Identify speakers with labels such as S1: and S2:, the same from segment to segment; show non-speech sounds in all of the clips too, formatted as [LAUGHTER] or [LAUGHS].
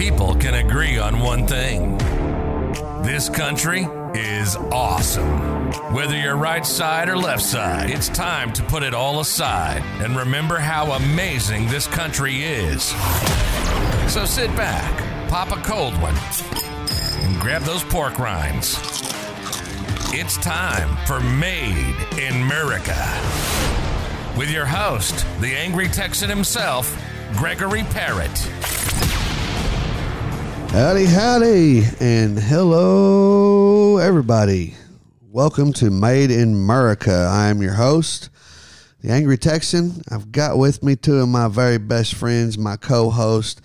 S1: people can agree on one thing this country is awesome. Whether you're right side or left side, it's time to put it all aside and remember how amazing this country is. So sit back, pop a cold one, and grab those pork rinds. It's time for Made in America. With your host, the angry Texan himself, Gregory Parrott.
S2: Howdy, howdy, and hello, everybody. Welcome to Made in America. I am your host, the Angry Texan. I've got with me two of my very best friends, my co host,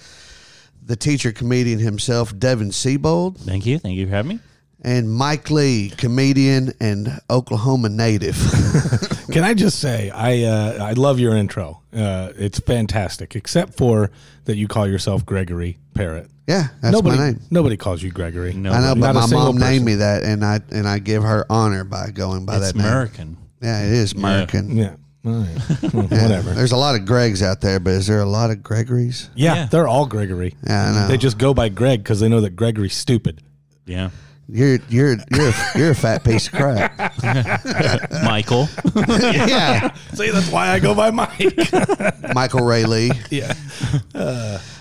S2: the teacher comedian himself, Devin Siebold,
S3: Thank you. Thank you for having me.
S2: And Mike Lee, comedian and Oklahoma native. [LAUGHS]
S4: Can I just say I uh, I love your intro. Uh, it's fantastic, except for that you call yourself Gregory Parrott.
S2: yeah, that's
S4: nobody,
S2: my name.
S4: Nobody calls you Gregory.
S3: No,
S2: I know, but
S4: Not
S2: my
S4: single
S2: mom named me that, and I and I give her honor by going by
S3: it's
S2: that name.
S3: American.
S2: Yeah, it is American.
S4: Yeah. All right. [LAUGHS] Well,
S2: Yeah.
S4: Whatever.
S2: There's a lot of Gregs out there, but is there a lot of Gregorys?
S4: Yeah,
S3: Yeah.
S4: they're all Gregory.
S2: Yeah, I know.
S4: They just go by Greg because they know that Gregory's stupid.
S3: Yeah.
S2: You're you're you're a, you're a fat piece of crap. [LAUGHS] [LAUGHS]
S3: Michael.
S2: yeah,
S4: See, that's why I go by Mike. [LAUGHS]
S2: Michael Ray Lee.
S4: yeah.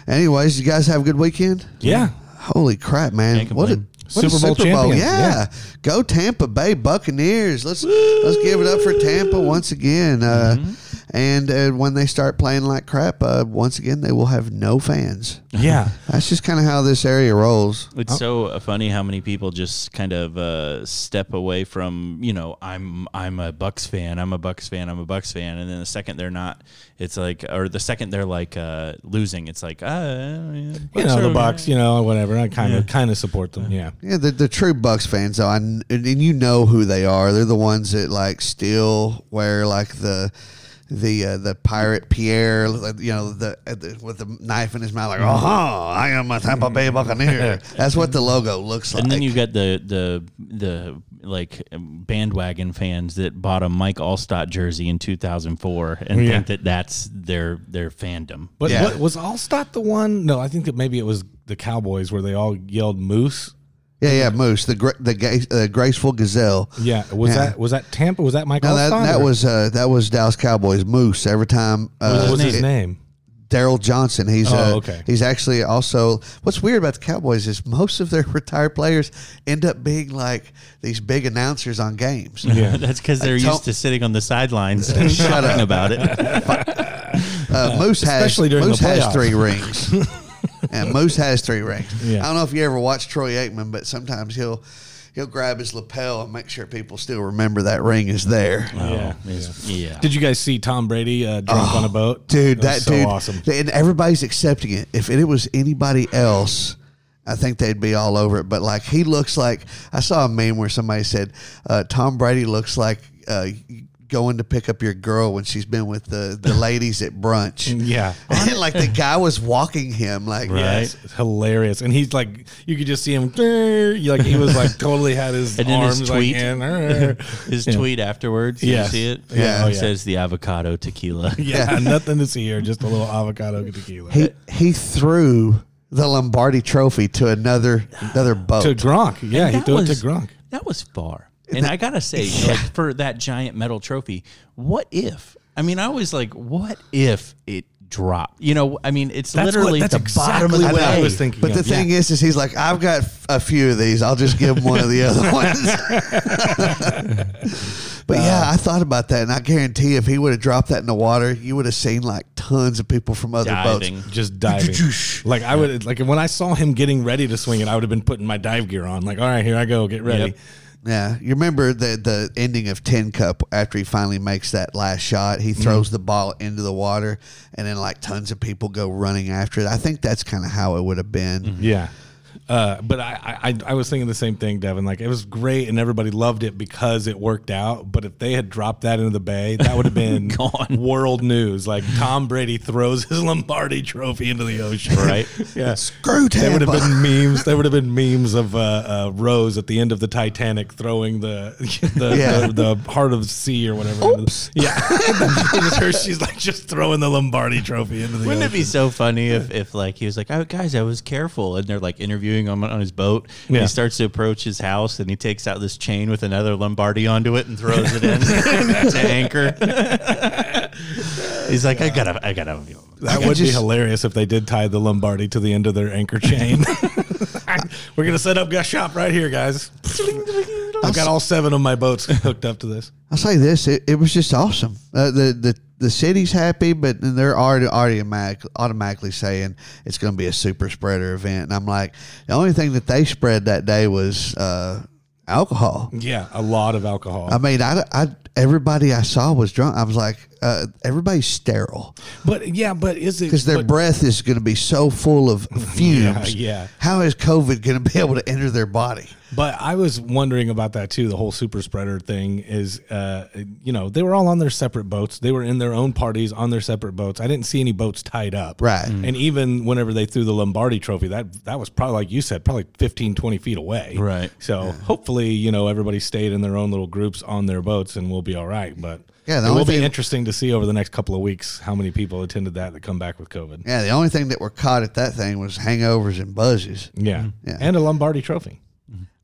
S2: Anyways, you guys have a good weekend.
S4: Yeah.
S2: Holy crap, man!
S3: Can't
S2: What a
S3: complain.
S2: what a
S4: Super Bowl champions,
S2: Yeah.
S4: yeah.
S2: go Tampa Bay Buccaneers. Let's let's give it up for Tampa once again. Uh,
S4: Mm-hmm.
S2: And uh, when they start playing like crap, uh, once again they will have no fans.
S4: Yeah. [LAUGHS]
S2: That's just kind of how this area rolls.
S3: It's so uh, funny how many people just kind of uh, step away from you know I'm I'm a Bucks fan I'm a Bucks fan I'm a Bucks fan and then the second they're not it's like or the second they're like uh, losing it's like uh, yeah,
S4: You know
S3: are
S4: the
S3: okay."
S4: Bucks. You know whatever. I kind of kind of support them. Yeah.
S2: Yeah, the, the true Bucks fans, though, I, and, and you know who they are. They're the ones that like still wear like the the uh, the pirate Pierre, you know, the, uh, the with the knife in his mouth, like, oh, I am a Tampa Bay Buccaneer. [LAUGHS] That's what the logo looks like.
S3: and then you got the the the like bandwagon fans that bought a Mike Alstott jersey in 2004 and
S4: Yeah.
S3: think that that's their their fandom
S4: But
S2: Yeah.
S4: what, was Alstott the one? No, I think that maybe it was the Cowboys where they all yelled "Moose."
S2: Yeah, yeah, Moose, the gra- the ga- uh, graceful gazelle.
S4: Yeah, was
S2: Yeah.
S4: that was that Tampa? Was that Mike
S2: No, that, that was uh, that was Dallas Cowboys Moose. Every time, uh,
S4: what was his
S2: it-
S4: name?
S2: Daryl Johnston. He's
S4: Oh,
S2: uh,
S4: okay.
S2: He's actually also. What's weird about the Cowboys is most of their [LAUGHS] retired players end up being like these big announcers on games.
S4: Yeah. [LAUGHS]
S3: that's because they're
S2: Tell-
S3: used to sitting on the sidelines and [LAUGHS] shouting about it
S2: Uh, Moose has
S4: Especially during
S2: Moose
S4: the
S2: has
S4: playoffs.
S2: three rings. And Moose has three rings.
S4: Yeah.
S2: I don't know if you ever watched Troy Aikman, but sometimes he'll he'll grab his lapel and make sure people still remember that ring is there.
S4: Yeah,
S3: Oh, it's- yeah.
S4: Did you guys see Tom Brady uh, drunk on a boat?
S2: Oh, Dude,
S4: That
S2: that,
S4: was so
S2: dude,
S4: awesome.
S2: and everybody's accepting it. If it was anybody else, I think they'd be all over it. But like, he looks like I saw a meme where somebody said uh, Tom Brady looks like uh, going to pick up your girl when she's been with the the [LAUGHS] ladies at brunch.
S4: Yeah. [LAUGHS]
S2: And like the guy was walking him like
S3: Right.
S4: Yes, it's hilarious, and he's like, you could just see him, [LAUGHS] like he was like totally had his
S3: And then his
S4: arms
S3: tweet.
S4: like in.
S3: His
S4: Yeah.
S3: tweet afterwards, did
S4: Yes.
S3: you see it?
S2: Yeah.
S4: Oh,
S3: It
S4: yeah.
S3: says the avocado tequila.
S4: Yeah, nothing to see here, just a little avocado tequila.
S2: he he threw the Lombardi Trophy to another another boat.
S4: to Gronk, yeah, he threw
S3: was-
S4: it to Gronk.
S3: That was far. And I gotta say, [LAUGHS] like for that giant metal trophy, what if? I mean, I was like, what if it dropped? You know, I mean, it's
S4: That's
S3: literally
S4: what- that's
S3: the bottom of the
S4: exactly what I was thinking.
S2: But the thing
S4: yeah.
S2: is, is he's like, I've got a few of these. I'll just give him one of the other [LAUGHS] ones. [LAUGHS] but yeah, I thought about that, and I guarantee if he would have dropped that in the water, you would have seen like tons of people from other
S3: Diving.
S2: boats.
S4: just diving. like I would, like when I saw him getting ready to swing it, I would have been putting my dive gear on. Like, all right, here I go, get ready.
S3: Yep.
S2: Yeah, you remember the the ending of Tin Cup after he finally makes that last shot. He mm-hmm. throws the ball into the water, and then like tons of people go running after it. I think that's kind of how it would have been.
S4: Yeah. Uh, but I, I I was thinking the same thing, Devin. Like it was great and everybody loved it because it worked out. But if they had dropped that into the bay, that would have been [LAUGHS]
S3: Gone.
S4: world news. Like Tom Brady throws his Lombardi Trophy into the ocean,
S3: Right. [LAUGHS]
S4: Yeah.
S2: Screw Tampa.
S4: There would have been memes. There would have been [LAUGHS] memes of uh, uh, Rose at the end of the Titanic throwing the the,
S2: Yeah.
S4: the, the heart of the sea or whatever.
S2: Oops.
S4: Yeah, it was her. She's like just throwing the Lombardi Trophy into the. Ocean.
S3: Wouldn't it be so funny if, if like he was like, oh guys, I was careful, and they're like interviewing him on his boat. And
S4: Yeah.
S3: he starts to approach his house, and he takes out this chain with another Lombardi onto it and throws it in [LAUGHS] to anchor. He's like, I gotta, I gotta.
S4: That
S2: I
S4: would be hilarious if they did tie the Lombardi to the end of their anchor chain. [LAUGHS] We're gonna set up a shop right here, guys. I've got all seven of my boats hooked up to this.
S2: I'll say this: it, it was just awesome. Uh, the the the city's happy, but then they're already already automatic, automatically saying it's going to be a super spreader event. And I'm like, the only thing that they spread that day was uh, alcohol.
S4: Yeah, a lot of alcohol.
S2: I mean, I, I everybody I saw was drunk. I was like, uh, everybody's sterile
S4: but yeah, but is it
S2: because their
S4: but-
S2: breath is going to be so full of [LAUGHS] fumes.
S4: yeah.
S2: How is COVID going to be able to enter their body?
S4: But I was wondering about that too. The whole super spreader thing is, uh, you know, they were all on their separate boats. They were in their own parties on their separate boats. I didn't see any boats tied up.
S2: Right.
S4: And even whenever they threw the Lombardi trophy, that that was probably, like you said, probably 15, 20 feet away.
S3: Right.
S4: So hopefully, you know, everybody stayed in their own little groups on their boats and we'll be all right. But
S2: Yeah, the
S4: it
S2: only
S4: will be interesting to see over the next couple of weeks how many people attended that that come back with COVID.
S2: Yeah, the only thing that were caught at that thing was hangovers and buzzes.
S4: Yeah.
S2: Yeah.
S4: And a Lombardi trophy.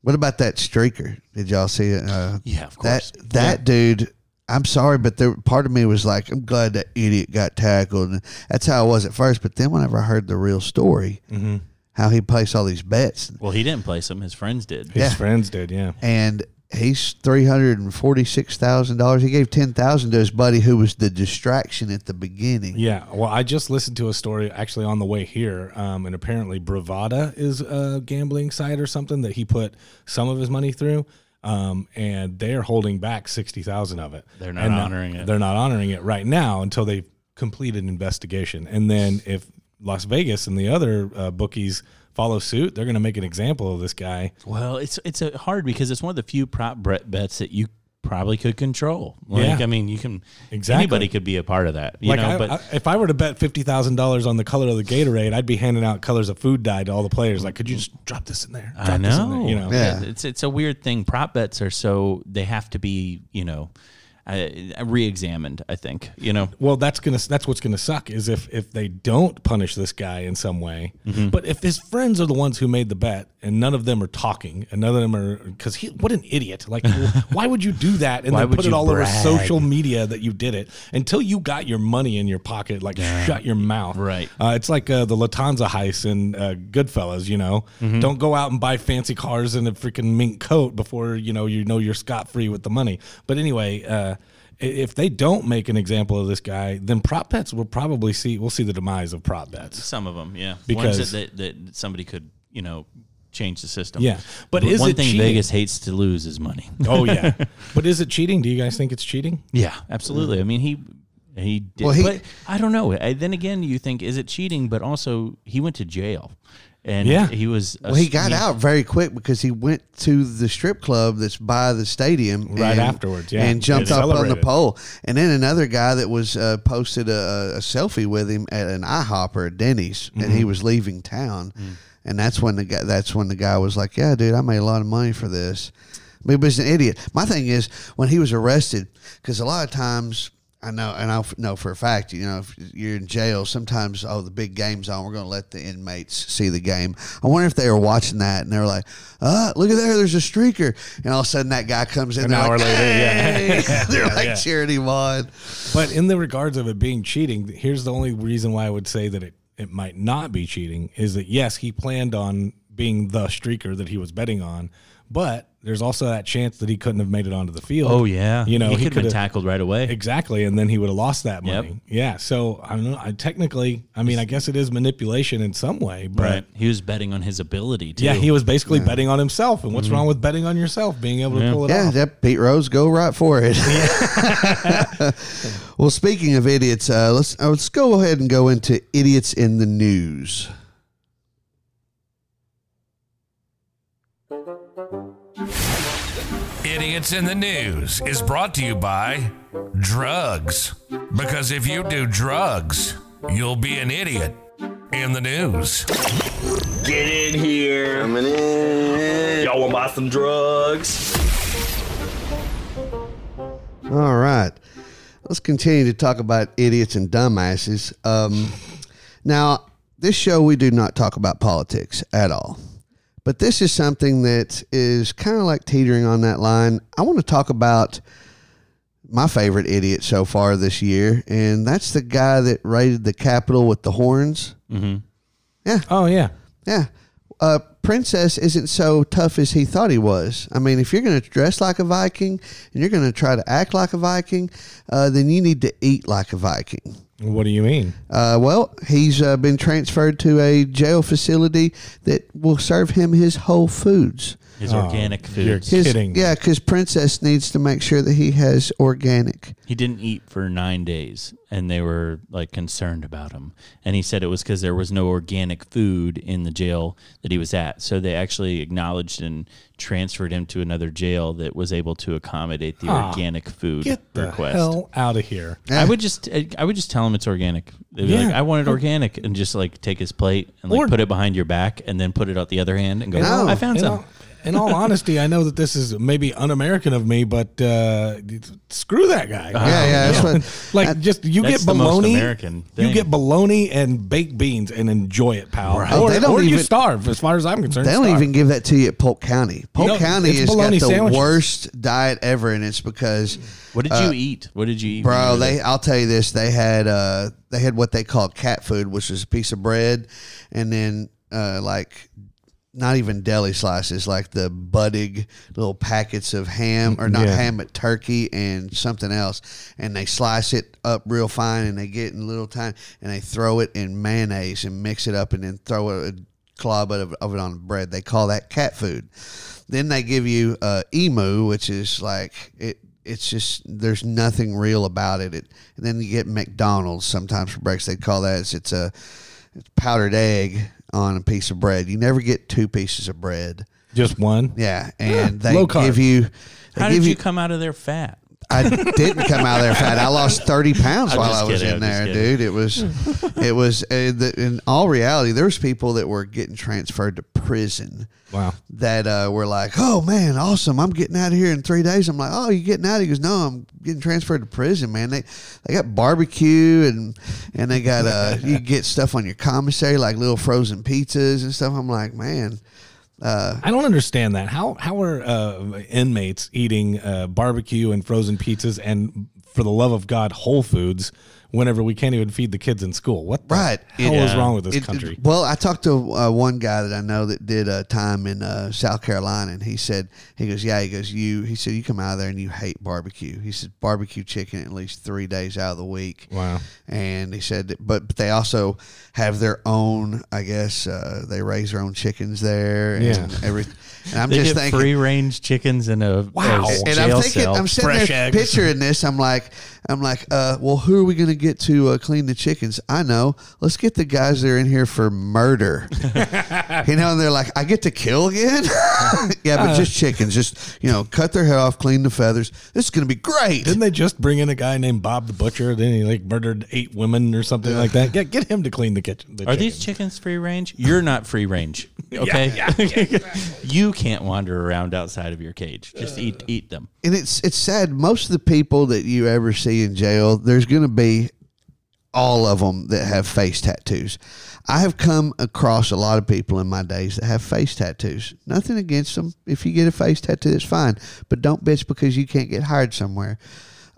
S2: What about that streaker? Did y'all see it? Uh,
S3: Yeah, of course.
S2: That that dude. I'm sorry, but there part of me was like, I'm glad that idiot got tackled, and that's how I was at first. But then whenever I heard the real story,
S4: Mm-hmm.
S2: how he placed all these bets,
S3: Well, he didn't place them; his friends did.
S4: His
S2: Yeah.
S4: friends did, yeah.
S2: and he's three hundred and forty six thousand dollars. He gave ten thousand to his buddy who was the distraction at the beginning.
S4: Yeah, well, I just listened to a story actually on the way here, um, and apparently Bovada is a gambling site or something that he put some of his money through, um, and they're holding back sixty thousand of it.
S3: They're not
S4: And,
S3: honoring it.
S4: They're not honoring it right now until they complete an investigation, and then if Las Vegas and the other uh, bookies follow suit, they're going to make an example of this guy.
S3: Well, it's it's a hard because it's one of the few prop bet- bets that you probably could control. Like,
S4: Yeah.
S3: I mean, you can
S4: Exactly.
S3: anybody could be a part of that. You
S4: like
S3: know,
S4: I,
S3: but
S4: I- if I were to bet fifty thousand dollars on the color of the Gatorade, I'd be handing out colors of food dye to all the players. Like, could you just drop this in there? Drop
S3: I
S4: this in there,"
S3: know.
S4: you know.
S2: Yeah.
S3: It's it's a weird thing. Prop bets are so they have to be you know uh, re-examined. I think you know.
S4: Well, that's gonna that's what's gonna suck is if if they don't punish this guy in some way.
S3: Mm-hmm.
S4: But if his friends are the ones who made the bet and none of them are talking and none of them are because he what an idiot! Like, [LAUGHS] why would you do that and
S3: Why
S4: then put it all over social media that you did it until you got your money in your pocket? Like, shut your mouth.
S3: Right.
S4: Uh, it's like uh, the Lufthansa heist in uh, Goodfellas. You know,
S3: Mm-hmm.
S4: don't go out and buy fancy cars and a freaking mink coat before you know you know you're scot free with the money. But anyway, uh, if they don't make an example of this guy, then prop bets will probably see we'll see the demise of prop bets.
S3: Some of them, yeah,
S4: Because-
S3: Ones that, that, that somebody could you know change the system.
S4: Yeah. But is
S3: one
S4: it
S3: thing
S4: cheating?
S3: Vegas hates to lose is money.
S4: Oh yeah, [LAUGHS] but is it cheating? Do you guys think it's cheating?
S3: Yeah, absolutely. I mean, he he did,
S2: Well, he-
S3: but I don't know. I, then again, you think is it cheating? But also, he went to jail, and
S4: Yeah.
S3: he was. a-
S2: Well, he got out very quick because he went to the strip club that's by the stadium
S4: Right
S2: and-
S4: afterwards, yeah.
S2: and jumped
S4: And
S2: up on the pole. And then another guy that was uh, posted a, a selfie with him at an IHOP or a Denny's, and
S4: Mm-hmm.
S2: he was leaving town.
S4: Mm.
S2: And that's when the guy. That's when the guy was like, "Yeah, dude, I made a lot of money for this." I mean, but he's an idiot. My thing is when he was arrested, because a lot of times. I know, and I f- know for a fact, you know, if you're in jail, sometimes, oh, the big game's on. We're going to let the inmates see the game. I wonder if they were watching that and they were like, uh, look at there, there's a streaker. And all of a sudden that guy comes in.
S4: An
S2: they're
S4: hour
S2: like,
S4: later, yeah. [LAUGHS] [LAUGHS]
S2: They're
S4: Yeah,
S2: like
S4: yeah.
S2: cheering him on.
S4: But in the regards of it being cheating, here's the only reason why I would say that it, it might not be cheating is that yes, he planned on being the streaker that he was betting on, but there's also that chance that he couldn't have made it onto the field.
S3: Oh yeah,
S4: you know
S3: he, could have been tackled right away.
S4: Exactly, and then he would have lost that
S3: Yep.
S4: money. Yeah, so I don't know. I technically, I mean, I guess it is manipulation in some way, but
S3: Right. He was betting on his ability too.
S4: yeah, he was basically betting on himself. And what's wrong with betting on yourself? Being able to pull it
S2: Yeah,
S4: off.
S2: that Pete Rose, go right for it. [LAUGHS] [LAUGHS] well, speaking of idiots, uh, let's uh, let's go ahead and go into idiots in the news.
S1: Idiots in the News is brought to you by drugs. Because if you do drugs, you'll be an idiot in the news.
S5: Get in here. Coming in. Y'all want to buy some drugs?
S2: All right. Let's continue to talk about idiots and dumbasses. Um, now, this show, we do not talk about politics at all. But this is something that is kind of like teetering on that line. I want to talk about my favorite idiot so far this year, and that's the guy that raided the Capitol with the horns. Mm-hmm. Yeah.
S4: Oh yeah.
S2: Yeah. Uh, Princess isn't so tough as he thought he was. I mean, if you're going to dress like a Viking and you're going to try to act like a Viking, uh, then you need to eat like a Viking.
S4: What do you mean?
S2: Uh, well, he's uh, been transferred to a jail facility that will serve him his whole foods.
S3: His
S4: Oh,
S3: organic
S4: you're
S3: foods.
S2: His,
S4: Kidding.
S2: Yeah, because Princess needs to make sure that he has organic.
S3: He didn't eat for nine days, and they were like concerned about him. And he said it was because there was no organic food in the jail that he was at. So they actually acknowledged and transferred him to another jail that was able to accommodate the
S4: Ah,
S3: organic food
S4: Get the
S3: request.
S4: hell out of here.
S3: I would just, I would just tell him it's organic. They'd be like,
S4: Yeah.
S3: I want it organic, and just like take his plate and like
S4: Or-
S3: put it behind your back, and then put it out the other hand and go.
S2: No.
S3: "Oh, I found
S4: In
S3: some.
S4: all, in all honesty, I know that this is maybe un-American of me, but uh, screw that guy.
S2: Yeah, yeah, that's what.
S4: like just you
S3: That's
S4: get
S3: the most
S4: bologna,
S3: American
S4: you get bologna and baked beans and enjoy it, pal.
S2: Oh,
S4: Or,
S2: they don't
S4: or you starve, as far as I'm concerned.
S2: They don't
S4: starve.
S2: even give that to you at Polk County. Polk
S4: know,
S2: County
S4: it's
S2: has got the
S4: sandwiches.
S2: worst diet ever, and it's because
S3: What did you eat? What did you eat, when you
S2: Bro, they? I'll tell you this, they had uh they had what they called cat food, which was a piece of bread and then uh like not even deli slices, like the budding little packets of ham or not
S4: Yeah.
S2: ham but turkey and something else. And they slice it up real fine and they get in little tiny and they throw it in mayonnaise and mix it up and then throw a glob of, of it on bread. They call that cat food. Then they give you uh, emu, which is like it. It's just there's nothing real about it. it. And then you get McDonald's sometimes for breakfast. They call that it's, it's a it's powdered egg on a piece of bread. You never get two pieces of bread.
S4: just one.
S2: Yeah, and [GASPS] they
S4: low carb.
S2: give you. They
S3: How
S2: give
S3: did you come out of there fat?
S2: I didn't come out of there fat. I lost thirty pounds
S3: I'm
S2: while I was
S3: kidding,
S2: in
S3: I'm
S2: there, dude. It was, it was. Uh, the, in all reality, there was people that were getting transferred to prison
S4: Wow.
S2: that uh, were like, "Oh man, awesome! I'm getting out of here in three days." I'm like, "Oh, you getting out?" He goes, "No, I'm getting transferred to prison, man. They they got barbecue and and they got uh, you get stuff on your commissary like little frozen pizzas and stuff." I'm like, man. Uh,
S4: I don't understand that. How how are uh, inmates eating uh, barbecue and frozen pizzas and for the love of God, Whole Foods whenever we can't even feed the kids in school? What the
S2: Right.
S4: hell
S2: It-
S4: is wrong with this
S2: It-
S4: country?
S2: it- well, I talked to uh, one guy that I know that did a time in uh, South Carolina, and he said, he goes, yeah, he goes, you, he said, you come out of there and you hate barbecue. He said, barbecue chicken at least three days out of the week.
S4: Wow.
S2: And he said, that- but, but they also have their own, I guess, uh, they raise their own chickens there and
S4: Yeah.
S2: everything. And I'm
S3: They
S2: just
S3: get
S2: thinking,
S3: free range chickens in a,
S4: Wow.
S3: a
S2: and
S3: jail
S2: I'm thinking,
S3: cell.
S2: I'm sitting
S4: Fresh
S2: there
S4: eggs.
S2: picturing this. I'm like, I'm like, uh, well, who are we going to get to uh, clean the chickens? I know. Let's get the guys that are in here for murder. [LAUGHS] you know, and they're like, I get to kill again. [LAUGHS] yeah,
S4: Uh.
S2: but just chickens. Just you know, cut their head off, clean the feathers. This is going to be great.
S4: Didn't they just bring in a guy named Bob the Butcher? Then he like murdered eight women or something like that. Get get him to clean the kitchen. The
S3: Are these
S4: chickens.
S3: chickens free range? You're not free range. [LAUGHS] Okay. you can't wander around outside of your cage. Just eat eat them.
S2: And it's it's sad. Most of the people that you ever see in jail, there's going to be all of them that have face tattoos. I have come across a lot of people in my days that have face tattoos. Nothing against them. If you get a face tattoo, that's fine. But don't bitch because you can't get hired somewhere.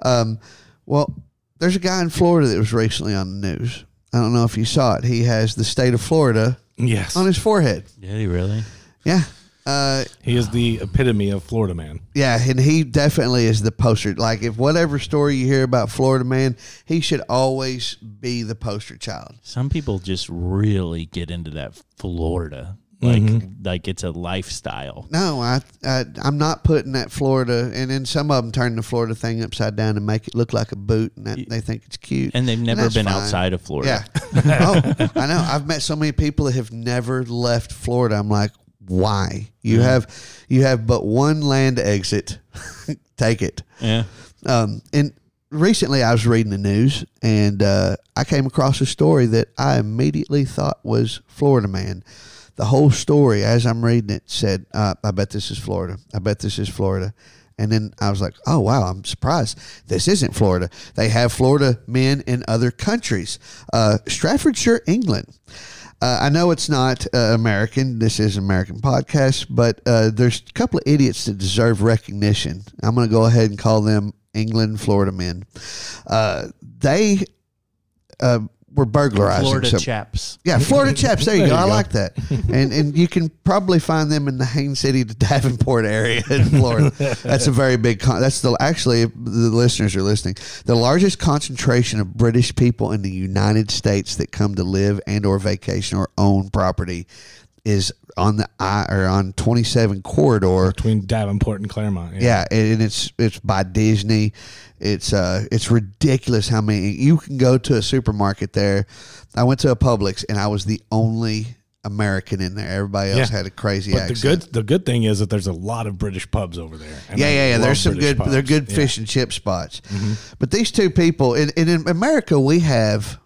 S2: Um, well, there's a guy in Florida that was recently on the news. I don't know if you saw it. He has the state of Florida
S4: Yes,
S2: on his forehead.
S3: Did he really?
S2: Yeah. Uh,
S4: he is the epitome of Florida man.
S2: Yeah, and he definitely is the poster. Like, if whatever story you hear about Florida man, he should always be the poster child.
S3: Some people just really get into that Florida. Like like it's a lifestyle.
S2: No, I, I I'm not putting that Florida, and then some of them turn the Florida thing upside down and make it look like a boot, and that, they think it's cute.
S3: And they've never
S2: that's
S3: been
S2: fine.
S3: outside of Florida.
S2: Yeah. [LAUGHS] oh, I know. I've met so many people that have never left Florida. I'm like, why you have you have but one land exit. [LAUGHS] Take it.
S3: Yeah.
S2: Um, and recently, I was reading the news, and uh, I came across a story that I immediately thought was Florida man. The whole story, as I'm reading it, said, uh, "I bet this is Florida. I bet this is Florida." And then I was like, "Oh wow, I'm surprised. This isn't Florida. They have Florida men in other countries. Uh, Staffordshire, England." Uh, I know it's not uh, American. This is an American podcast, but uh, there's a couple of idiots that deserve recognition. I'm going to go ahead and call them England, Florida men. Uh, they uh, were burglarizing.
S3: Florida chaps.
S2: yeah, Florida chaps. There you [LAUGHS]
S4: There
S2: go.
S4: you
S2: I
S4: go.
S2: like that. And and you can probably find them in the Haines City to Davenport area in Florida. That's a very big. Con- that's the actually the listeners are listening. The largest concentration of British people in the United States that come to live and or vacation or own property is on the I or on 27 corridor.
S4: between Davenport and Clermont.
S2: Yeah, and it's it's by Disney. It's uh it's ridiculous how many you can go to a supermarket there. I went to a Publix and I was the only American in there. Everybody else
S4: Yeah.
S2: had a crazy
S4: But the
S2: accent.
S4: good the good thing is that there's a lot of British pubs over there. And
S2: yeah,
S4: I
S2: yeah, yeah. There's some
S4: British
S2: good. They're
S4: pubs.
S2: good
S4: Yeah.
S2: fish and chip spots. But these two people, and in America, we have.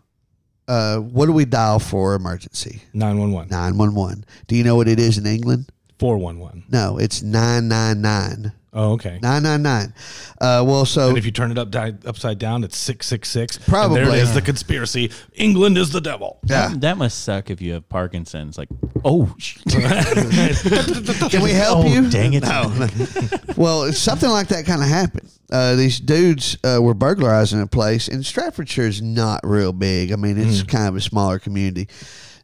S2: Uh, what do we dial for emergency?
S4: 911.
S2: Nine one one. Do you know what it is in England?
S4: 411.
S2: No, it's nine nine nine.
S4: Oh, okay.
S2: Nine nine nine. Uh, well, so
S4: And if you turn it up upside down, it's 666.
S2: Probably.
S4: And there it is, the conspiracy. England is the devil.
S2: yeah.
S3: That must suck if you have Parkinson's. Like, oh, sh- [LAUGHS]
S2: Can we help
S3: Oh,
S2: you?
S3: dang it.
S2: No. [LAUGHS] well, it's something like that kind of happened. Uh, these dudes uh, were burglarizing a place, and Staffordshire is not real big. I mean, it's kind of a smaller community.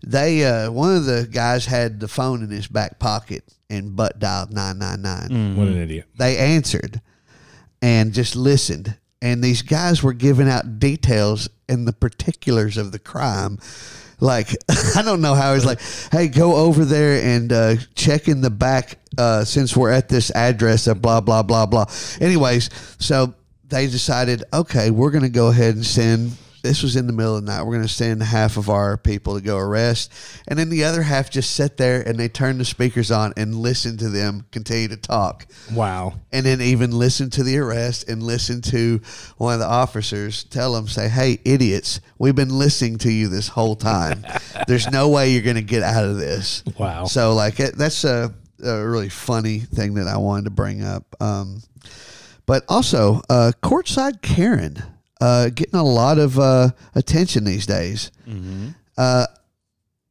S2: They uh, one of the guys had the phone in his back pocket and butt dialed nine nine nine.
S4: What an idiot.
S2: They answered and just listened, and these guys were giving out details and the particulars of the crime. Like [LAUGHS] I don't know how he's like, hey, go over there and uh, check in the back uh, since we're at this address of blah blah blah blah. Anyways, so they decided, okay, we're going to go ahead and send. This was in the middle of the night. We're going to send half of our people to go arrest, and then the other half just sit there and they turn the speakers on and listen to them continue to talk
S4: Wow.
S2: and then even listen to the arrest and listen to one of the officers tell them, say, "Hey, idiots, we've been listening to you this whole time. [LAUGHS] There's no way you're going to get out of this."
S4: Wow.
S2: So, like, it, that's a, a really funny thing that I wanted to bring up. Um, but also, uh, courtside Karen uh, getting a lot of uh, attention these days. Uh,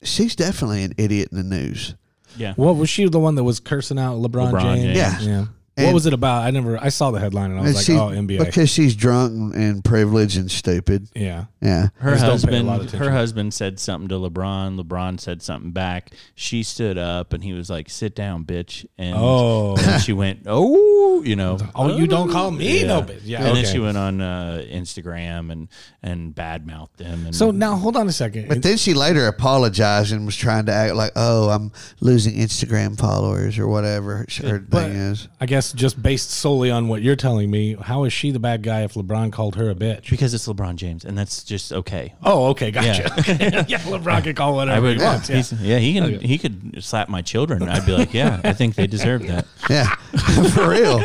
S2: she's definitely an idiot in the news.
S3: yeah.
S4: What was she the one that was cursing out LeBron,
S3: LeBron
S4: James?
S3: James.
S2: Yeah.
S4: Yeah.
S2: And-
S4: what was it about? I never. I saw the headline and I was
S2: And
S4: like,
S2: she-
S4: "Oh, NBA."
S2: because she's drunk and privileged and stupid.
S4: yeah.
S2: Yeah.
S3: Her
S4: Just don't pay a
S3: husband,
S4: lot of attention.
S3: her husband said something to LeBron. LeBron said something back. She stood up and he was like, "Sit down, bitch." And
S4: Oh.
S3: then she went, "Oh, you know, [LAUGHS]
S4: Oh, you don't call me
S3: yeah.
S4: no bitch. Yeah.
S3: and
S4: okay.
S3: then she went on uh, Instagram and and badmouthed them. And
S4: so now hold on a second.
S2: But then she later apologized and was trying to act like, "Oh, I'm losing Instagram followers or whatever her
S4: But
S2: thing is."
S4: I guess just based solely on what you're telling me, how is she the bad guy if LeBron called her a bitch?
S3: because it's LeBron James, and that's just okay.
S4: Oh, okay, gotcha. yeah, [LAUGHS] LeBron can call whatever
S3: I
S4: whatever
S3: would,
S4: he wants. Yeah.
S3: yeah, he can he could slap my children. I'd be like, yeah, I think they deserve that. [LAUGHS]
S2: Yeah, [LAUGHS] for real.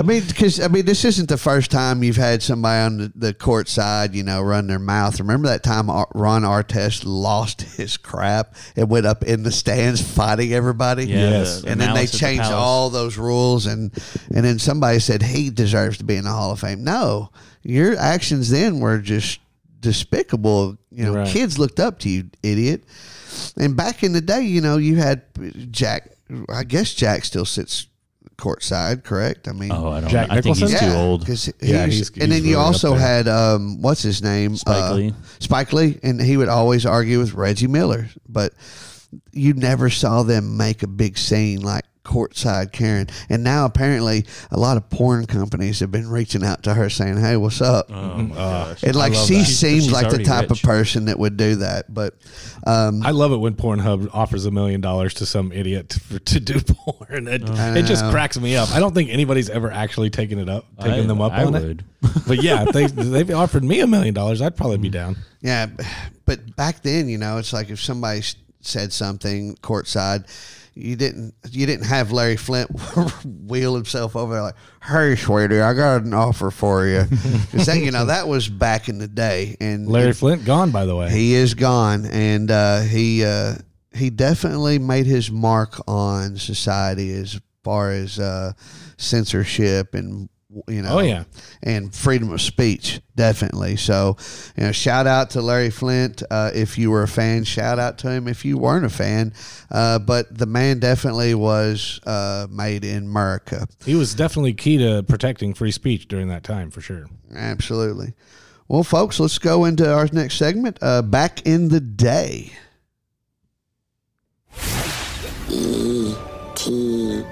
S2: I mean, because I mean, this isn't the first time you've had somebody on the, the court side, you know, run their mouth. Remember that time Ron Artest lost his crap and went up in the stands fighting everybody?
S3: Yeah,
S4: Yes.
S3: the- the
S2: and then they
S3: malice at the
S2: changed all those rules, and and then somebody said he deserves to be in the Hall of Fame. No, your actions then were just despicable. You know,
S4: Right.
S2: kids looked up to you, idiot. And back in the day, you know, you had Jack. I guess Jack still sits courtside, correct? I mean,
S3: Oh, I don't.
S4: Jack
S3: know. I think he's
S4: Nicholson?
S3: too old.
S2: 'cause
S4: Yeah,
S2: he's-
S4: he's-
S2: and then you
S4: really up
S2: also had um, what's his name,
S3: Spike
S2: Uh,
S3: Lee.
S2: Spike Lee, and he would always argue with Reggie Miller, but you never saw them make a big scene like courtside Karen. And now apparently a lot of porn companies have been reaching out to her saying, "Hey, what's up?"
S3: Oh my mm-hmm. gosh.
S2: and like she
S4: that.
S2: seems
S3: She's
S2: like the
S3: already
S2: type of person that would do that, but um,
S4: I love it when Pornhub offers a million dollars to some idiot to, to do [LAUGHS] porn. It, uh-huh.
S2: I
S4: it just cracks me up. I don't think anybody's ever actually taken it up, taken
S3: I-
S4: them up
S3: I
S4: on
S3: would.
S4: it. [LAUGHS] But yeah, if they they've offered me a million dollars, I'd probably be mm. down.
S2: Yeah, but back then, you know, it's like if somebody said something courtside, you didn't you didn't have Larry Flynt [LAUGHS] wheel himself over there like, "Hey, sweetie, I got an offer for you." [LAUGHS] that, you know that was back in the day, and
S4: Larry Flynt gone, by the way.
S2: he is gone, and uh, he uh, he definitely made his mark on society as far as uh, censorship and you know,
S4: Oh, yeah.
S2: and freedom of speech, definitely. So, you know, shout out to Larry Flynt uh, if you were a fan. Shout out to him if you weren't a fan. Uh, but the man definitely was uh, made in America.
S4: he was definitely key to protecting free speech during that time, for sure.
S2: Absolutely. Well, folks, let's go into our next segment. Uh, back in the day.
S6: T.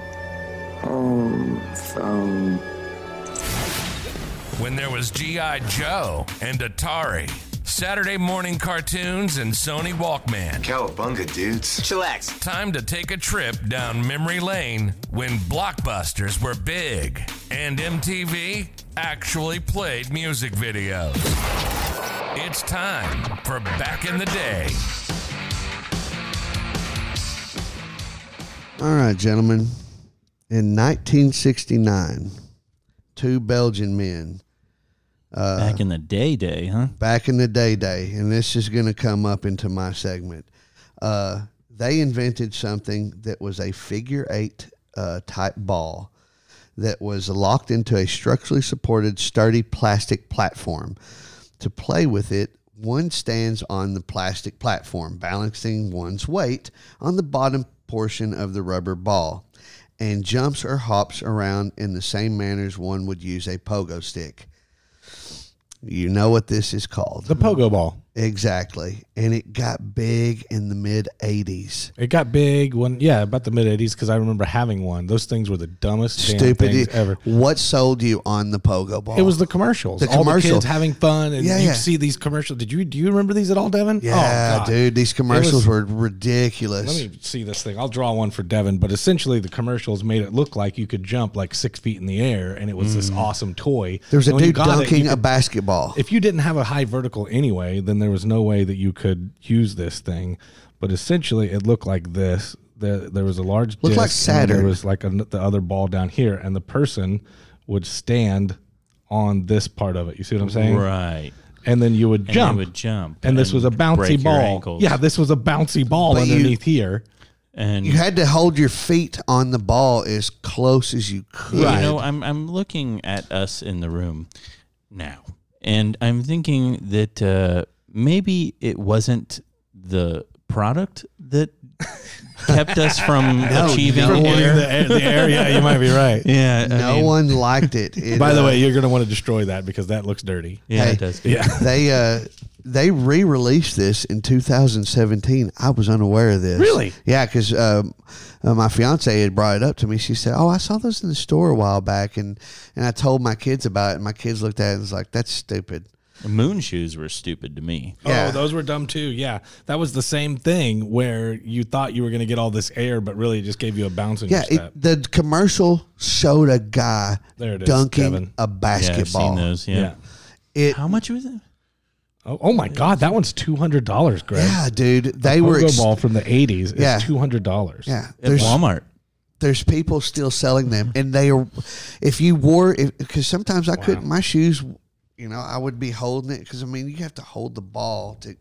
S6: Home phone.
S1: When there was G.I. Joe and Atari, Saturday morning cartoons and Sony Walkman.
S7: Cowabunga, dudes.
S5: Chillax.
S1: Time to take a trip down memory lane when blockbusters were big and MTV actually played music videos. It's time for Back in the Day.
S2: All right, gentlemen. In 1969, two Belgian men,
S3: Back in the day, day, huh?
S2: back in the day, day, and this is going to come up into my segment. Uh, they invented something that was a figure eight uh, type ball that was locked into a structurally supported, sturdy plastic platform. To play with it, one stands on the plastic platform, balancing one's weight on the bottom portion of the rubber ball, and jumps or hops around in the same manner as one would use a pogo stick. You know what this is called.
S4: The pogo ball.
S2: Exactly. And it got big in the mid 80s.
S4: It got big when, yeah, about the mid 80s because I remember having one. Those things were the dumbest
S2: Stupid.
S4: ever.
S2: What sold you on the pogo ball?
S4: It was the commercials.
S2: The
S4: all
S2: commercial.
S4: the kids having fun, and
S2: Yeah,
S4: you
S2: yeah.
S4: see these commercials. Did you do you remember these at all, Devin?
S2: Oh, yeah,
S4: oh,
S2: dude. These commercials
S4: was-
S2: were ridiculous.
S4: Let me see this thing. I'll draw one for Devin, but essentially the commercials made it look like you could jump like six feet in the air, and it was this mm. awesome toy.
S2: there was a
S4: And you
S2: dude
S4: got it,
S2: dunking a
S4: could-
S2: basketball.
S4: If you didn't have a high vertical anyway, then there was no way that you could use this thing. But essentially, it looked like this. There, there was a large
S2: Looked like
S4: disc, and then There was like a, the other ball down here, and the person would stand on this part of it. You see what I'm saying?
S3: Right.
S4: And then you would
S3: And
S4: jump.
S3: they would jump.
S4: and this was a bouncy ball. Yeah, this was a bouncy ball
S2: But you-
S4: underneath here.
S3: And
S2: you had to hold your feet on the ball as close as you could.
S3: You know, I'm I'm looking at us in the room now, and I'm thinking that uh, maybe it wasn't the product that kept us from [LAUGHS] achieving
S2: no one-
S3: air.
S4: The, air- the area, you might be [LAUGHS] right.
S3: Yeah, I
S2: no
S3: mean,
S2: one liked it. It, [LAUGHS]
S4: By the
S2: uh,
S4: way, you're going to want to destroy that because that looks dirty.
S3: Yeah,
S2: Hey,
S3: it does.
S4: Yeah.
S2: they uh they re-released this in 2017. I was unaware of this.
S4: Really?
S2: Yeah, because um, uh, my fiance had brought it up to me. She said, "Oh, I saw those in the store a while back," and and I told my kids about it. And my kids looked at it and was like, "That's stupid."
S3: Moon shoes were stupid to me.
S2: Oh, yeah.
S4: Oh, those were dumb too. Yeah, that was the same thing where you thought you were going to get all this air, but really it just gave you a bounce in
S2: Yeah,
S4: your step.
S2: it, the commercial showed a guy
S4: There it is,
S2: dunking
S4: Kevin.
S2: a
S3: Yeah, I've
S2: basketball.
S3: seen those. Yeah.
S4: yeah.
S2: It,
S3: How much was it?
S4: Oh, oh my God, that one's two hundred dollars, Greg.
S2: yeah, dude, they
S4: Pogo
S2: were. Ex-
S4: ball from the eighties is
S2: Yeah.
S4: two hundred dollars.
S2: yeah,
S3: At
S2: there's
S3: Walmart.
S2: there's people still selling them, and they are. If you wore, because sometimes I couldn't, my shoes, you know, I would be holding it because I mean, you have to hold the ball to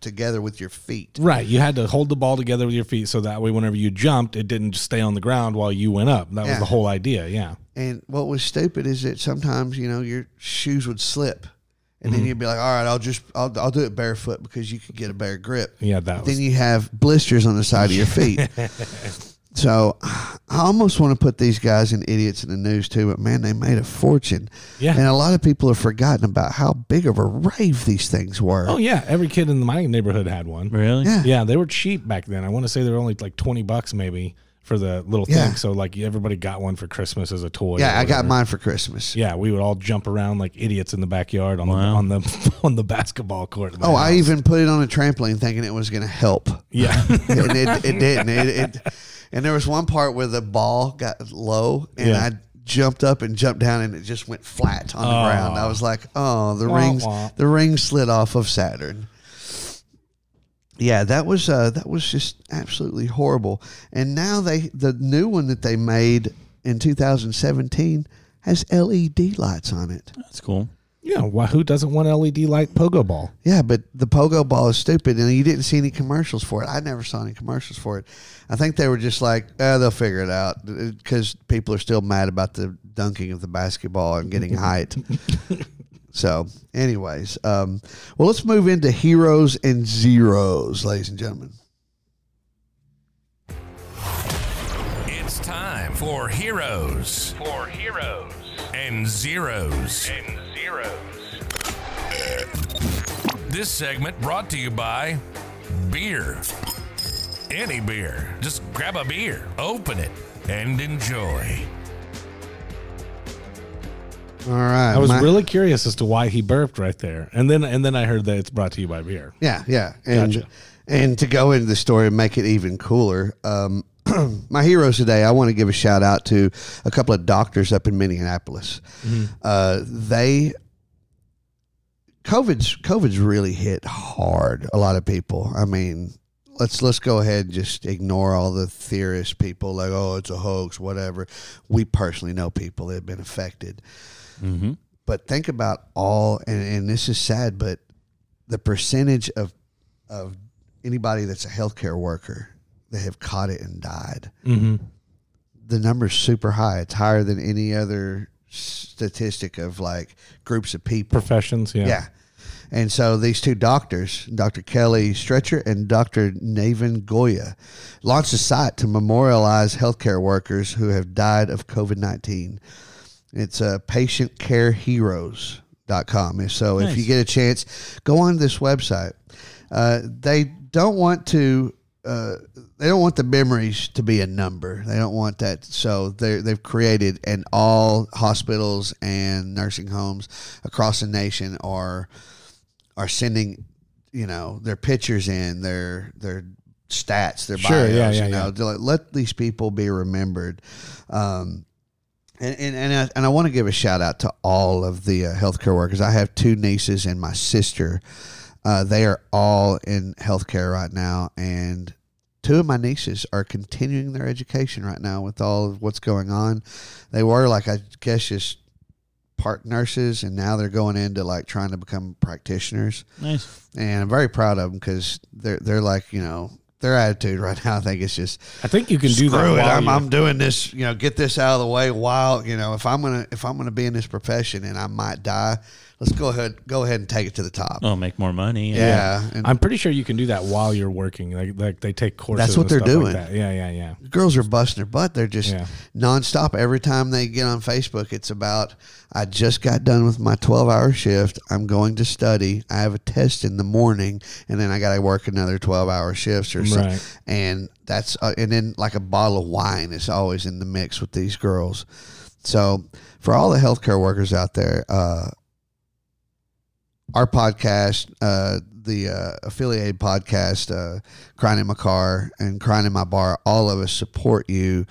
S2: together with your feet.
S4: Right, you had to hold the ball together with your feet so that way, whenever you jumped, it didn't just stay on the ground while you went up. That
S2: Yeah.
S4: was the whole idea. Yeah,
S2: And what was stupid is that sometimes you know your shoes would slip, and
S4: Mm-hmm.
S2: then you'd be like, "All right, I'll just I'll, I'll do it barefoot because you could get a better grip."
S4: yeah, that was.
S2: then you have blisters on the side of your feet. [LAUGHS] so I almost want to put these guys and idiots in the news too, but man, they made a fortune.
S4: Yeah.
S2: And a lot of people have forgotten about how big of a rave these things were.
S4: oh yeah, every kid in my neighborhood had one.
S3: Really?
S2: Yeah.
S4: Yeah, they were cheap back then. I want to say they were only like twenty bucks maybe for the little
S2: Yeah.
S4: thing. So like everybody got one for Christmas as a toy.
S2: Yeah, I got mine for Christmas.
S4: Yeah, we would all jump around like idiots in the backyard on the on the [LAUGHS] on the basketball court. at my
S2: Oh, I even put it on a trampoline thinking it was going to help.
S4: yeah. [LAUGHS]
S2: and it, it didn't. It, it, and there was one part where the ball got low, and
S4: Yeah.
S2: I jumped up and jumped down, and it just went flat on the ground. I was like, "Oh, the
S4: Wah,
S2: rings,
S4: wah.
S2: the ring slid off of Saturn." yeah, that was uh, that was just absolutely horrible. And now they the new one that they made in 2017 has LED lights on it.
S3: That's cool.
S4: Yeah, why, who doesn't want LED light pogo ball?
S2: Yeah, but the pogo ball is stupid, and you didn't see any commercials for it. I never saw any commercials for it. I think they were just like, eh, they'll figure it out because people are still mad about the dunking of the basketball and getting [LAUGHS] height. so, anyways, um, well, let's move into heroes and zeros, ladies and gentlemen.
S1: It's time for heroes. For heroes. And zeros. And zeros. This segment brought to you by beer. Any beer. Just grab a beer, open it, and enjoy.
S2: All right.
S4: I was
S2: my-
S4: really curious as to why he burped right there, and then and then I heard that it's brought to you by beer.
S2: Yeah, yeah, and
S4: Gotcha.
S2: and to go into the story and make it even cooler, um, [CLEARS THROAT] my heroes today. I want to give a shout out to a couple of doctors up in Minneapolis. Uh, they COVID's COVID's really hit hard. A lot of people. I mean, let's let's go ahead and just ignore all the theorist people like, oh, it's a hoax, whatever. We personally know people that have been affected. Mm-hmm. But think about all, and, and this is sad, but the percentage of of anybody that's a healthcare worker that have caught it and died, mm-hmm. the number's super high. It's higher than any other statistic of like groups of people.
S4: Professions, yeah.
S2: Yeah. And so these two doctors, Dr. Kelly Stretcher and Dr. Navin Goya, launched a site to memorialize healthcare workers who have died of COVID 19. It's uh, patientcareheroes.com. And so if you get a chance, go on this website. Uh, they don't want to. Uh, they don't want the memories to be a number. They don't want that. So they they've created, and all hospitals and nursing homes across the nation are are sending, you know, their pictures in, their their stats, their
S4: Sure,
S2: bios.
S4: yeah, yeah,
S2: you know,
S4: yeah.
S2: like, let these people be remembered. Um, and and and I, and I want to give a shout out to all of the uh, healthcare workers. I have two nieces and my sister. Uh, they are all in healthcare right now, and two of my nieces are continuing their education right now with all of what's going on. They were like I guess just part nurses, and now they're going into like trying to become practitioners.
S3: Nice.
S2: And I'm very proud of them because they're they're like you know their attitude right now. I think it's just
S4: I think you can do that.
S2: it. I'm, I'm doing this. You know, get this out of the way. While you know, if I'm gonna if I'm gonna be in this profession and I might die, let's go ahead go ahead and take it to the top.
S3: Oh, make more money.
S2: yeah, and
S4: I'm pretty sure you can do that while you're working. Like, like they take courses.
S2: That's what
S4: and
S2: they're
S4: stuff like
S2: doing.
S4: that. Yeah, yeah, yeah.
S2: girls are busting their butt. They're just
S4: Yeah.
S2: nonstop. Every time they get on Facebook, it's about I just got done with my 12 hour shift. I'm going to study. I have a test in the morning, and then I got to work another 12 hour shifts or something.
S4: Right.
S2: And that's uh, and then like a bottle of wine is always in the mix with these girls. So for all the healthcare workers out there, uh, our podcast, uh, the uh, affiliated podcast, uh, Crying in My Car and Crying in My Bar, all of us support you.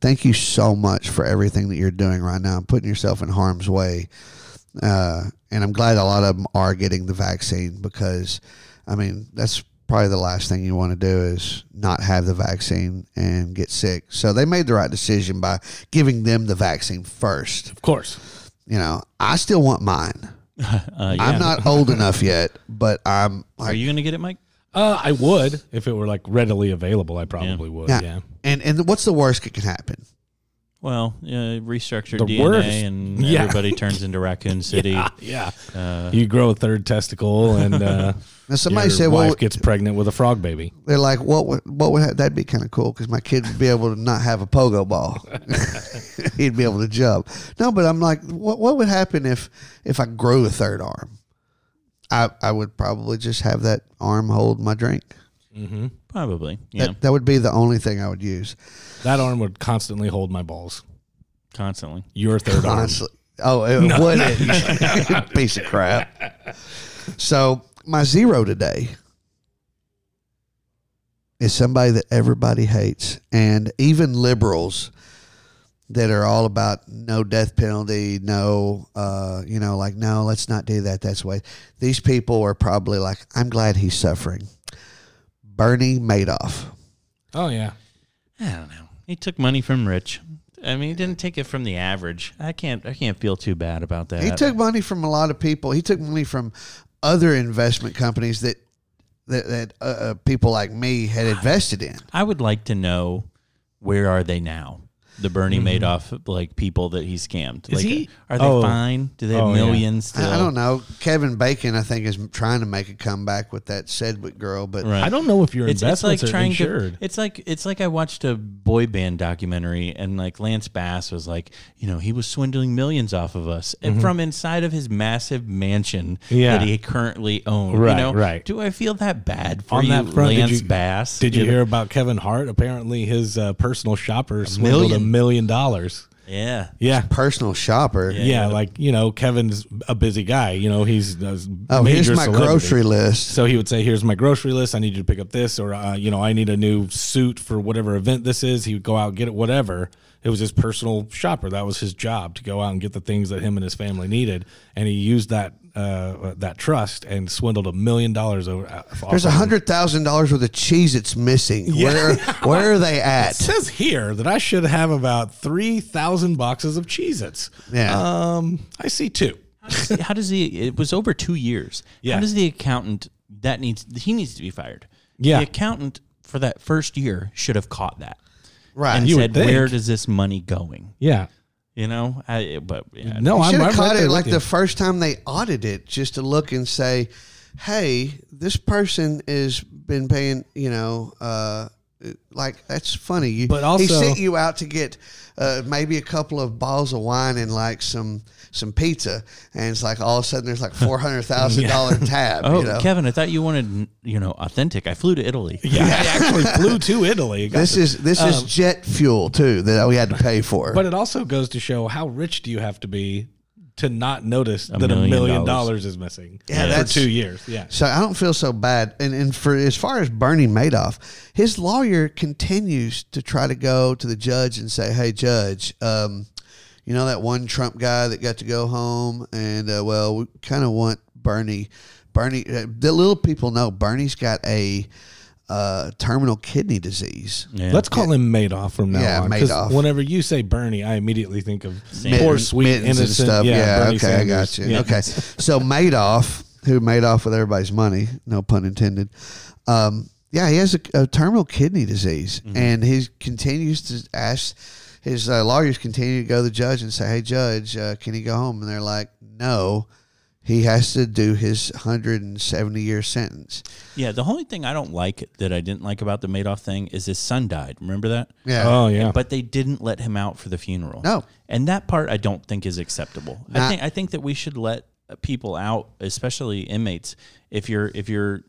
S2: Thank you so much for everything that you're doing right now, putting yourself in harm's way. Uh, and I'm glad a lot of them are getting the vaccine because, I mean, that's probably the last thing you want to do is not have the vaccine and get sick. So they made the right decision by giving them the vaccine first.
S4: Of course.
S2: You know, I still want mine. [LAUGHS]
S3: Uh, yeah.
S2: I'm not old enough yet, but I'm like,
S3: Are you going to get it, Mike?
S4: Uh, I would if it were like readily available. I probably would.
S2: yeah.
S4: Yeah.
S2: And and what's the worst that can happen?
S3: Well, uh, restructure
S4: The
S3: DNA
S4: worst.
S3: and [LAUGHS]
S4: Yeah.
S3: everybody turns into Raccoon [LAUGHS] City.
S4: Yeah.
S3: Uh,
S4: you grow a third testicle, and uh,
S2: Now somebody
S4: your
S2: said,
S4: wife
S2: well,
S4: gets pregnant with a frog baby.
S2: they're like, what would what would ha- that'd be kind of cool because my kid would be able to not have a pogo ball. [LAUGHS] He'd be able to jump. No, but I'm like, what what would happen if if I grew a third arm? I I would probably just have that arm hold my drink.
S3: Probably. Yeah.
S2: That that would be the only thing I would use.
S4: That arm would constantly hold my balls.
S3: Constantly.
S4: Your third arm.
S2: Oh, it would it? [LAUGHS] Piece of crap. So my zero today is somebody that everybody hates, and even liberals that are all about no death penalty, no, uh, you know, like no, let's not do that. That's the way. These people are probably like, I'm glad he's suffering. Bernie Madoff.
S4: Oh yeah.
S3: I don't know. He took money from rich. I mean, he didn't take it from the average. I can't. I can't feel too bad about that.
S2: He took money from a lot of people. He took money from other investment companies that that, that uh, uh, people like me had invested in.
S3: I would like to know where are they now? The Bernie Madoff like people that he scammed. like,
S4: he-
S3: Are they
S4: oh.
S3: fine? Do they have
S4: Oh, yeah.
S3: millions? Still?
S2: I, I don't know. Kevin Bacon, I think, is trying to make a comeback with that Sedgwick girl, but
S3: Right.
S4: I don't know if your
S3: It's, it's
S4: investments
S3: like
S4: are
S3: trying
S4: insured.
S3: to. It's like it's like I watched a boy band documentary and like Lance Bass was like, you know, he was swindling millions off of us and from inside of his massive mansion
S4: Mm-hmm. Yeah.
S3: that he currently owned.
S4: Right,
S3: you know?
S4: right.
S3: Do I feel that bad for
S4: On
S3: you,
S4: that front, did
S3: Lance
S4: you-
S3: Bass?
S4: Did you
S3: know?
S4: hear about Kevin Hart? Apparently, his uh, personal shopper swindled a
S3: million.
S4: Million dollars.
S3: Yeah.
S4: Yeah.
S2: personal shopper.
S4: Yeah, like you know, Kevin's a busy guy. You know, he's a
S2: Oh,
S4: major
S2: here's my
S4: celebrity.
S2: grocery list.
S4: So he would say, "Here's my grocery list. I need you to pick up this, or uh, you know, I need a new suit for whatever event this is." He would go out and get it, whatever. It was his personal shopper. That was his job to go out and get the things that him and his family needed, and he used that uh, that trust and swindled a million dollars over. uh,
S2: There's a hundred thousand dollars worth of cheese that's missing. [LAUGHS] Where where are they at? [LAUGHS]
S4: It
S2: at?
S4: says here that I should have about three thousand boxes of Cheez-Its.
S2: Yeah.
S4: Um, I see two.
S3: How does he? It was over two years.
S4: Yeah.
S3: How does the accountant that needs? He needs to be fired.
S4: Yeah.
S3: The accountant for that first year should have caught that
S2: Right.
S3: and
S4: You
S3: said,
S4: think.
S3: "Where does this money going?"
S4: Yeah.
S3: You know, I, but yeah,
S4: No, I'm,
S2: should
S4: I'm
S2: have
S4: right
S2: caught
S4: there
S2: it like
S4: you.
S2: the first time they audited it, just to look and say, "Hey, this person has been paying." You know, uh, like that's funny. You,
S4: But also, he
S2: sent you out to get uh, maybe a couple of bottles of wine and like some some pizza, and it's like all of a sudden there's like [LAUGHS] four hundred thousand dollar tab. [LAUGHS]
S3: Oh,
S2: you know?
S3: Kevin, I thought you wanted, you know, authentic. I flew to Italy.
S4: Yeah, I actually [LAUGHS] flew to Italy.
S2: This
S4: to-
S2: is this is jet fuel too that we had to pay for.
S4: Um, But it also goes to show how rich do you have to be to not notice that a
S3: million
S4: million
S3: dollars.
S4: dollars is missing
S2: Yeah,
S4: for
S2: that's-
S4: two years. Yeah.
S2: So I don't feel so bad. And and for as far as Bernie Madoff, his lawyer continues to try to go to the judge and say, "Hey, judge, um, you know that one Trump guy that got to go home, and uh, well, we kind of want Bernie. Bernie, uh, the little people know Bernie's got a uh, terminal kidney disease.
S3: Yeah.
S4: Let's call him Madoff from now
S2: Yeah,
S4: on. 'cause
S2: Madoff.
S4: Whenever you say Bernie, I immediately think of
S3: Sanders.
S4: poor, sweet, innocent
S2: and stuff. Yeah,
S4: Bernie
S2: okay, I got you.
S4: Yeah.
S2: Okay, [LAUGHS] so Madoff, who made off with everybody's money, no pun intended. Um, yeah, he has a, a terminal kidney disease,
S4: Mm-hmm.
S2: and he continues to ask. His uh, lawyers continue to go to the judge and say, "Hey, judge, uh, can he go home?" And they're like, "No." He has to do his 170 year sentence.
S3: Yeah, the only thing I don't like that I didn't like about the Madoff thing is his son died. Remember that?
S2: Yeah.
S4: Oh yeah.
S3: But they didn't let him out for the funeral.
S2: No.
S3: and that part I don't think is acceptable. I think I think that we should let people out, especially inmates, if your if your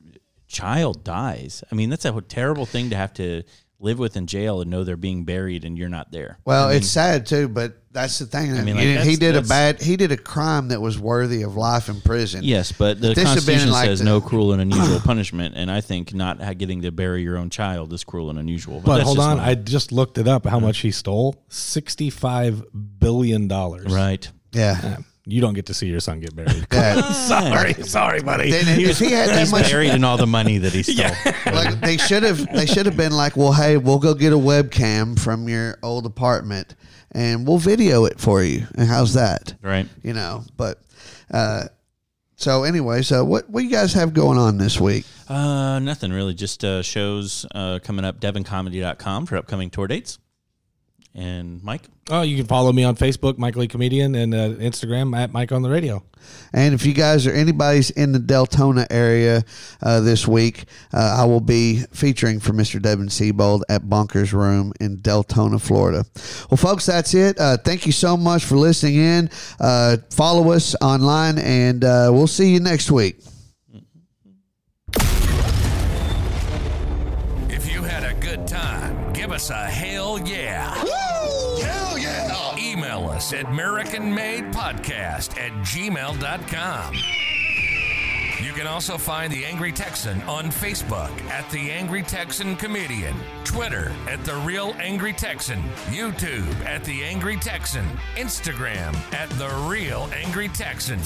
S3: child dies. I mean, that's a terrible thing to have to live with in jail and know they're being buried and you're not there.
S2: Well, it's sad too, but that's the thing.
S3: I
S2: mean,
S3: like,
S2: he
S3: that's-
S2: did a bad. He did a crime that was worthy of life in prison.
S3: Yes, but the
S2: This
S3: Constitution
S2: like
S3: says
S2: the-
S3: no cruel and unusual punishment, and I think not getting to bury your own child is cruel and unusual.
S4: but
S3: that's
S4: hold on, I just looked it up. How much he stole? Sixty-five billion dollars.
S3: right.
S2: Yeah.
S4: You don't get to see your son get buried. [LAUGHS] [LAUGHS]
S2: Yeah.
S4: sorry, sorry, buddy.
S2: Then if he had that
S3: He's
S2: much
S3: buried in all the money that he [LAUGHS] stole.
S2: like they should have they should have been like well hey we'll go get a webcam from your old apartment and we'll video it for you and how's that
S3: Right.
S2: you know but uh so anyway so what what you guys have going on this week
S3: Uh, nothing really. Just uh, shows uh, coming up. DevonComedy.com for upcoming tour dates. And Mike,
S4: Oh, you can follow me on Facebook, Mike Lee Comedian, and uh, Instagram at Mike on the Radio.
S2: and if you guys or anybody's in the deltona area uh, this week uh, i will be featuring for mr devin Siebold at bunkers room in deltona florida. Well folks that's it. Uh, thank you so much for listening in. Uh, follow us online and uh, we'll see you next week.
S1: If you had a good time, give us a hell yeah. Us at AmericanMadePodcast at gmail.com. You can also find The Angry Texan on Facebook at The Angry Texan Comedian, Twitter at The Real Angry Texan, YouTube at The Angry Texan, Instagram at The Real Angry Texan.